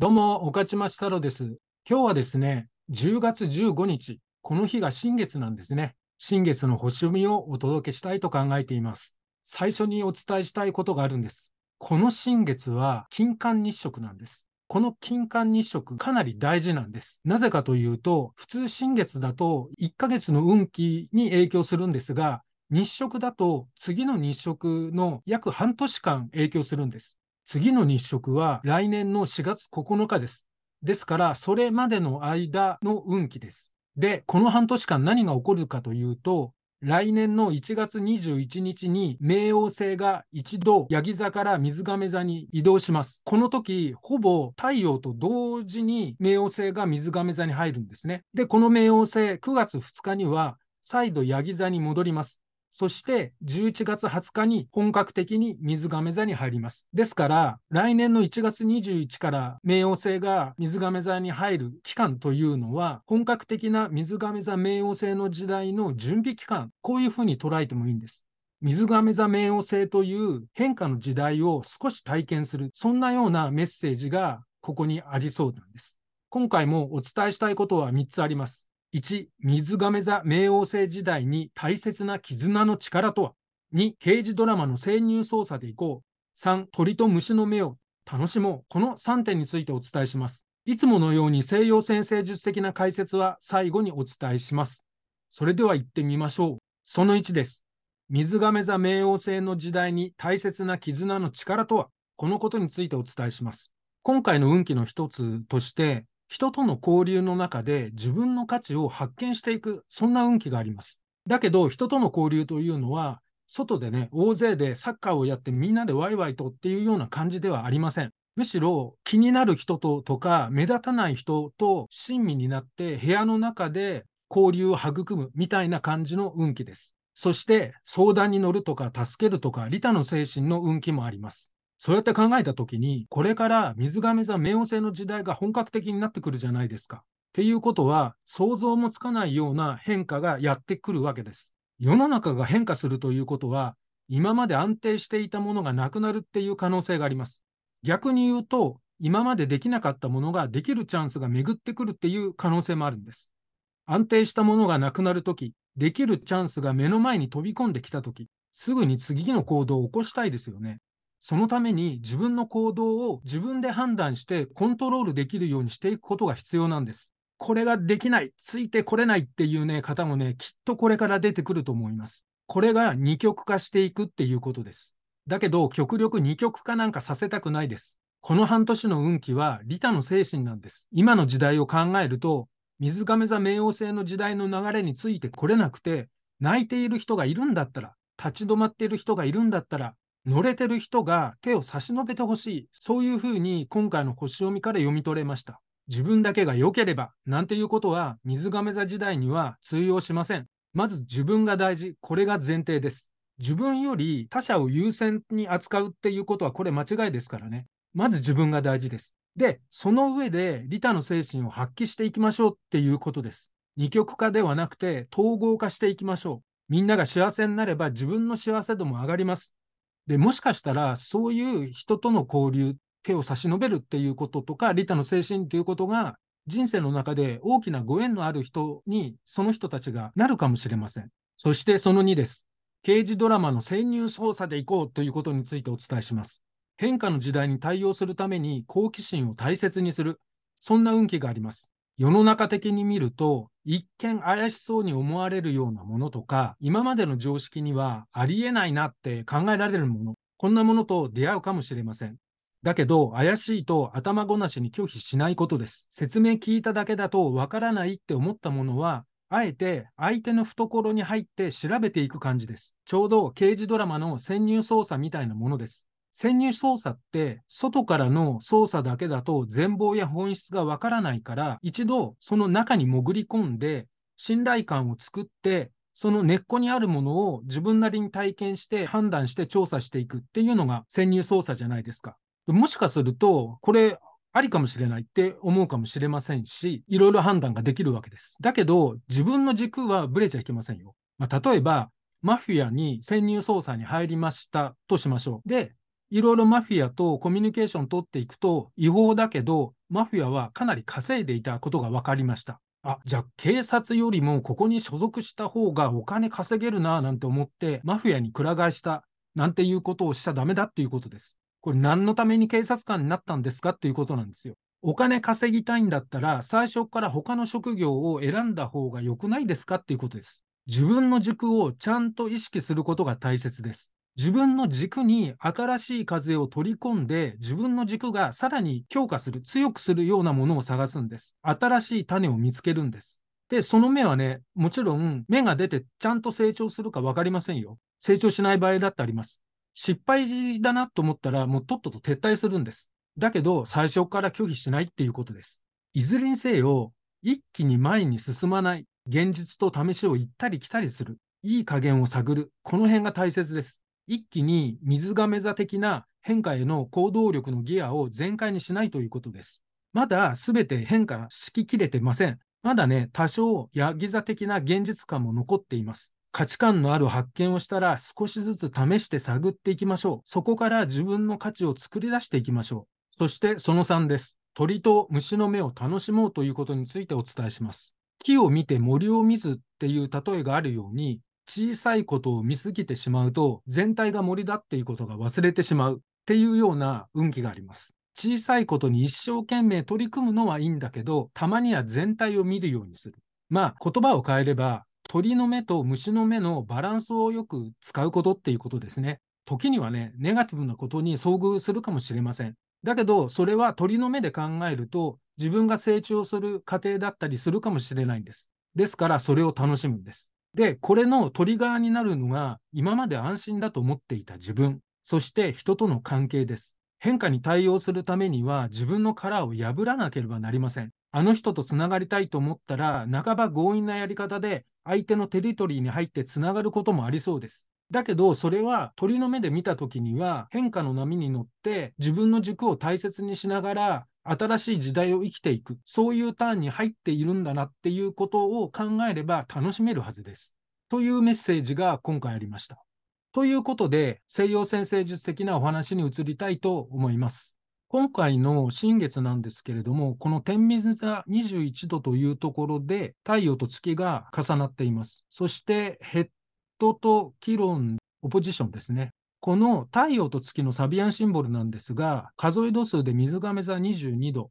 どうも、岡島太郎です。今日はですね、10月15日、この日が新月なんですね。新月の星読みをお届けしたいと考えています。最初にお伝えしたいことがあるんです。この新月は金環日食なんです。この金環日食かなり大事なんです。なぜかというと、普通新月だと1ヶ月の運気に影響するんですが、日食だと次の日食の約半年間影響するんです。次の日食は来年の4月9日です。ですから、それまでの間の運気です。で、この半年間何が起こるかというと、来年の1月21日に冥王星が一度ヤギ座から水亀座に移動します。この時、ほぼ太陽と同時に冥王星が水亀座に入るんですね。で、この冥王星9月2日には再度ヤギ座に戻ります。そして11月20日に本格的に水亀座に入ります。ですから、来年の1月21から冥王星が水亀座に入る期間というのは、本格的な水亀座冥王星の時代の準備期間、こういうふうに捉えてもいいんです。水亀座冥王星という変化の時代を少し体験する、そんなようなメッセージがここにありそうなんです。今回もお伝えしたいことは3つあります。1、水亀座冥王星時代に大切な絆の力とは ?2、刑事ドラマの潜入捜査でいこう。3、鳥と虫の目を楽しもう。この3点についてお伝えします。いつものように西洋先生術的な解説は最後にお伝えします。それでは行ってみましょう。その1です。水亀座冥王星の時代に大切な絆の力とは？このことについてお伝えします。今回の運気の一つとして、人との交流の中で自分の価値を発見していく、そんな運気があります。だけど、人との交流というのは、外でね、大勢でサッカーをやってみんなでワイワイとっていうような感じではありません。むしろ気になる人ととか目立たない人と親身になって部屋の中で交流を育むみたいな感じの運気です。そして相談に乗るとか助けるとか利他の精神の運気もあります。そうやって考えたときに、これから水亀座冥王星の時代が本格的になってくるじゃないですか。っていうことは、想像もつかないような変化がやってくるわけです。世の中が変化するということは、今まで安定していたものがなくなるっていう可能性があります。逆に言うと、今までできなかったものができるチャンスが巡ってくるっていう可能性もあるんです。安定したものがなくなるとき、できるチャンスが目の前に飛び込んできたとき、すぐに次の行動を起こしたいですよね。そのために自分の行動を自分で判断してコントロールできるようにしていくことが必要なんです。これができない、ついてこれないっていうね、方もね、きっとこれから出てくると思います。これが二極化していくっていうことです。だけど、極力二極化なんかさせたくないです。この半年の運気は利他の精神なんです。今の時代を考えると、水亀座冥王星の時代の流れについてこれなくて、泣いている人がいるんだったら、立ち止まっている人がいるんだったら、乗れてる人が手を差し伸べてほしい。そういうふうに今回の星読みから読み取れました。自分だけが良ければ、なんていうことは水亀座時代には通用しません。まず自分が大事。これが前提です。自分より他者を優先に扱うっていうことはこれ間違いですからね。まず自分が大事です。で、その上で利他の精神を発揮していきましょうっていうことです。二極化ではなくて統合化していきましょう。みんなが幸せになれば自分の幸せ度も上がります。で、もしかしたら、そういう人との交流、手を差し伸べるっていうこととか、利他の精神ということが、人生の中で大きなご縁のある人に、その人たちがなるかもしれません。そしてその2です。刑事ドラマの潜入捜査でいこうということについてお伝えします。変化の時代に対応するために好奇心を大切にする。そんな運気があります。世の中的に見ると、一見怪しそうに思われるようなものとか、今までの常識にはありえないなって考えられるもの、こんなものと出会うかもしれません。だけど、怪しいと頭ごなしに拒否しないことです。説明聞いただけだとわからないって思ったものは、あえて相手の懐に入って調べていく感じです。ちょうど刑事ドラマの潜入捜査みたいなものです。潜入捜査って外からの捜査だけだと全貌や本質がわからないから一度その中に潜り込んで信頼感を作ってその根っこにあるものを自分なりに体験して判断して調査していくっていうのが潜入捜査じゃないですか。もしかするとこれありかもしれないって思うかもしれませんし、いろいろ判断ができるわけです。だけど、自分の軸はブレちゃいけませんよ。まあ、例えば、マフィアに潜入捜査に入りましたとしましょう。で、いろいろマフィアとコミュニケーション取っていくと、違法だけど、マフィアはかなり稼いでいたことが分かりました。あ、じゃあ警察よりもここに所属した方がお金稼げるななんて思って、マフィアにくら替えしたなんていうことをしちゃダメだっていうことです。これ何のために警察官になったんですかっていうことなんですよ。お金稼ぎたいんだったら、最初から他の職業を選んだ方が良くないですかっていうことです。自分の軸をちゃんと意識することが大切です。自分の軸に新しい風を取り込んで、自分の軸がさらに強化する、強くするようなものを探すんです。新しい種を見つけるんです。で、その芽はね、もちろん芽が出てちゃんと成長するか分かりませんよ。成長しない場合だってあります。失敗だなと思ったら、もうとっとと撤退するんです。だけど、最初から拒否しないっていうことです。いずれにせよ、一気に前に進まない、現実と試しを行ったり来たりする、いい加減を探る、この辺が大切です。一気に水亀座的な変化への行動力のギアを全開にしないということです。まだ全て変化しききれてません。まだね、多少ヤギ座的な現実感も残っています。価値観のある発見をしたら少しずつ試して探っていきましょう。そこから自分の価値を作り出していきましょう。そしてその3です。鳥と虫の目を楽しもうということについてお伝えします。木を見て森を見ずっていう例えがあるように、小さいことを見すぎてしまうと、全体が森だっていうことが忘れてしまうっていうような運気があります。小さいことに一生懸命取り組むのはいいんだけど、たまには全体を見るようにする。まあ、言葉を変えれば、鳥の目と虫の目のバランスをよく使うことっていうことですね。時にはね、ネガティブなことに遭遇するかもしれません。だけど、それは鳥の目で考えると、自分が成長する過程だったりするかもしれないんです。ですから、それを楽しむんです。で、これのトリガーになるのが、今まで安心だと思っていた自分、そして人との関係です。変化に対応するためには、自分の殻を破らなければなりません。あの人とつながりたいと思ったら、半ば強引なやり方で相手のテリトリーに入ってつながることもありそうです。だけど、それは鳥の目で見たときには、変化の波に乗って自分の軸を大切にしながら、新しい時代を生きていく、そういうターンに入っているんだなっていうことを考えれば楽しめるはずです。というメッセージが今回ありました。ということで、西洋先生術的なお話に移りたいと思います。今回の新月なんですけれども、この天秤座21度というところで太陽と月が重なっています。そしてヘッドとキロン、オポジションですね。この太陽と月のサビアンシンボルなんですが、数え度数で水亀座22度、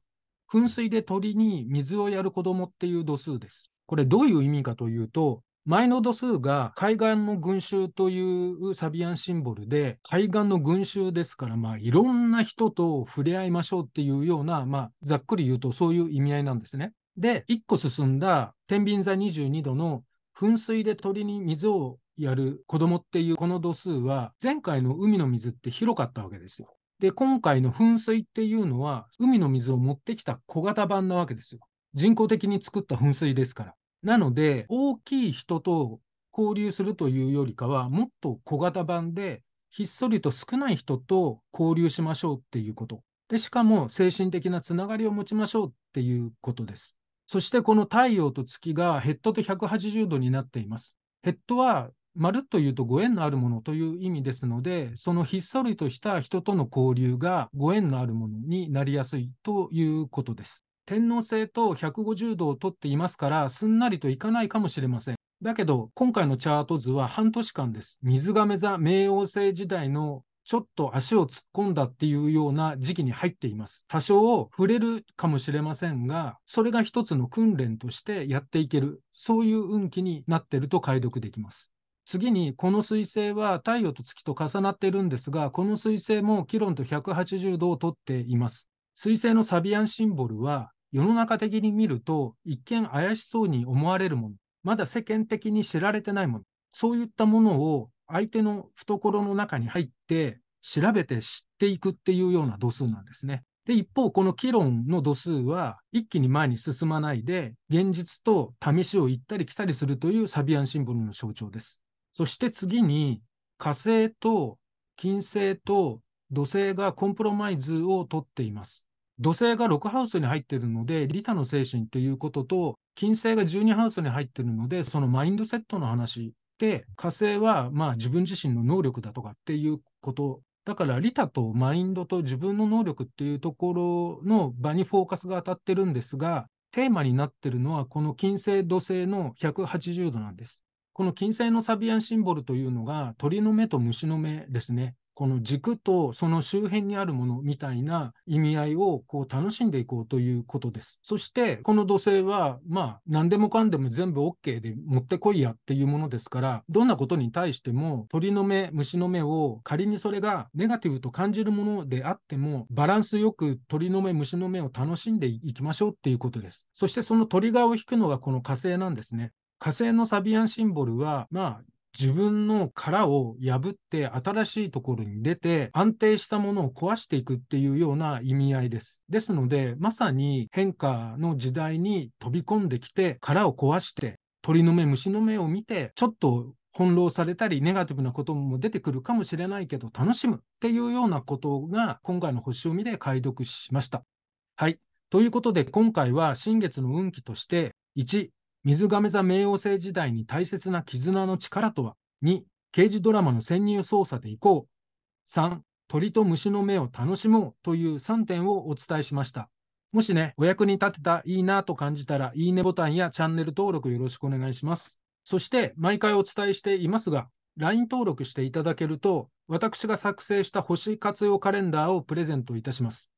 噴水で鳥に水をやる子供っていう度数です。これどういう意味かというと、前の度数が海岸の群衆というサビアンシンボルで、海岸の群衆ですから、まあ、いろんな人と触れ合いましょうっていうような、まあ、ざっくり言うとそういう意味合いなんですね。で、1個進んだ天秤座22度の噴水で鳥に水をやる子供っていうこの度数は、前回の海の水って広かったわけですよ。で、今回の噴水っていうのは、海の水を持ってきた小型版なわけですよ。人工的に作った噴水ですから。なので、大きい人と交流するというよりかは、もっと小型版で、ひっそりと少ない人と交流しましょうっていうこと。で、しかも精神的なつながりを持ちましょうっていうことです。そしてこの太陽と月がヘッドと180度になっています。ヘッドはまるっと言うとご縁のあるものという意味ですので、そのひっそりとした人との交流がご縁のあるものになりやすいということです。天王星と150度をとっていますから、すんなりといかないかもしれません。だけど、今回のチャート図は半年間です。水亀座冥王星時代のちょっと足を突っ込んだっていうような時期に入っています。多少触れるかもしれませんが、それが一つの訓練としてやっていける、そういう運気になっていると解読できます。次に、この彗星は太陽と月と重なっているんですが、この彗星もキロンと180度をとっています。彗星のサビアンシンボルは、世の中的に見ると一見怪しそうに思われるもの、まだ世間的に知られてないもの、そういったものを相手の懐の中に入って調べて知っていくっていうような度数なんですね。で、一方、この議論の度数は一気に前に進まないで、現実と試しを行ったり来たりするというサビアンシンボルの象徴です。そして次に、火星と金星と土星がコンプロマイズをとっています。土星が6ハウスに入っているので、利他の精神ということと、金星が12ハウスに入っているので、そのマインドセットの話で、火星はまあ自分自身の能力だとかっていうことだから利他とマインドと自分の能力っていうところの場にフォーカスが当たってるんですが、テーマになってるのはこの金星土星の180度なんです。この金星のサビアンシンボルというのが鳥の目と虫の目ですね。この軸とその周辺にあるものみたいな意味合いをこう楽しんでいこうということです。そして、この土星は、まあ、何でもかんでも全部 OK で持ってこいやっていうものですから、どんなことに対しても鳥の目、虫の目を仮にそれがネガティブと感じるものであっても、バランスよく鳥の目、虫の目を楽しんでいきましょうっていうことです。そしてそのトリガーを引くのがこの火星なんですね。火星のサビアンシンボルは、まあ、自分の殻を破って新しいところに出て安定したものを壊していくっていうような意味合いです。ですので、まさに変化の時代に飛び込んできて殻を壊して鳥の目、虫の目を見てちょっと翻弄されたりネガティブなことも出てくるかもしれないけど楽しむっていうようなことが今回の星読みで解読しました。はい。ということで今回は新月の運気として1、水亀座冥王星時代に大切な絆の力とは ?2、刑事ドラマの潜入捜査でいこう。3、鳥と虫の目を楽しもうという3点をお伝えしました。もしね、お役に立てた、いいなと感じたら、いいねボタンやチャンネル登録よろしくお願いします。そして、毎回お伝えしていますが、LINE 登録していただけると、私が作成した星活用カレンダーをプレゼントいたします。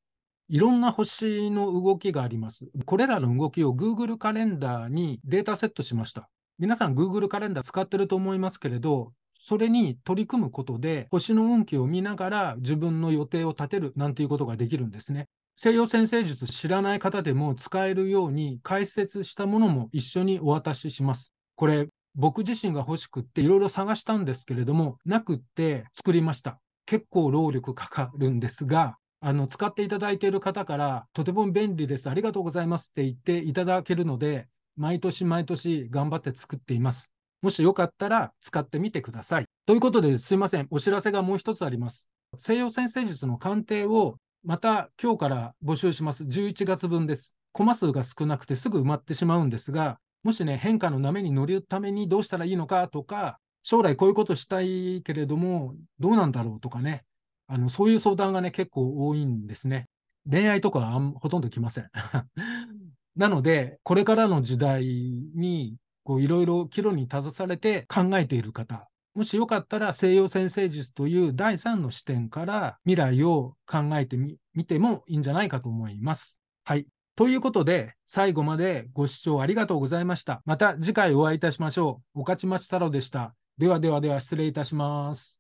いろんな星の動きがあります。これらの動きを Google カレンダーにデータセットしました。皆さん Google カレンダー使ってると思いますけれど、それに取り組むことで星の運気を見ながら自分の予定を立てるなんていうことができるんですね。西洋先生術知らない方でも使えるように解説したものも一緒にお渡しします。これ僕自身が欲しくっていろいろ探したんですけれども、なくって作りました。結構労力かかるんですが、あの使っていただいている方から、とても便利です、ありがとうございますって言っていただけるので、毎年毎年頑張って作っています。もしよかったら使ってみてください。ということですいません、お知らせがもう一つあります。西洋先生術の鑑定をまた今日から募集します。11月分です。コマ数が少なくてすぐ埋まってしまうんですが、もしね、変化の波に乗るためにどうしたらいいのかとか、将来こういうことしたいけれども、どうなんだろうとかね、あの、そういう相談がね、結構多いんですね。恋愛とかはほとんど来ません。なので、これからの時代に、こう、いろいろ岐路に立たされて考えている方、もしよかったら西洋先生術という第三の視点から未来を考えてみてもいいんじゃないかと思います。はい。ということで、最後までご視聴ありがとうございました。また次回お会いいたしましょう。御徒町太郎でした。ではではでは失礼いたします。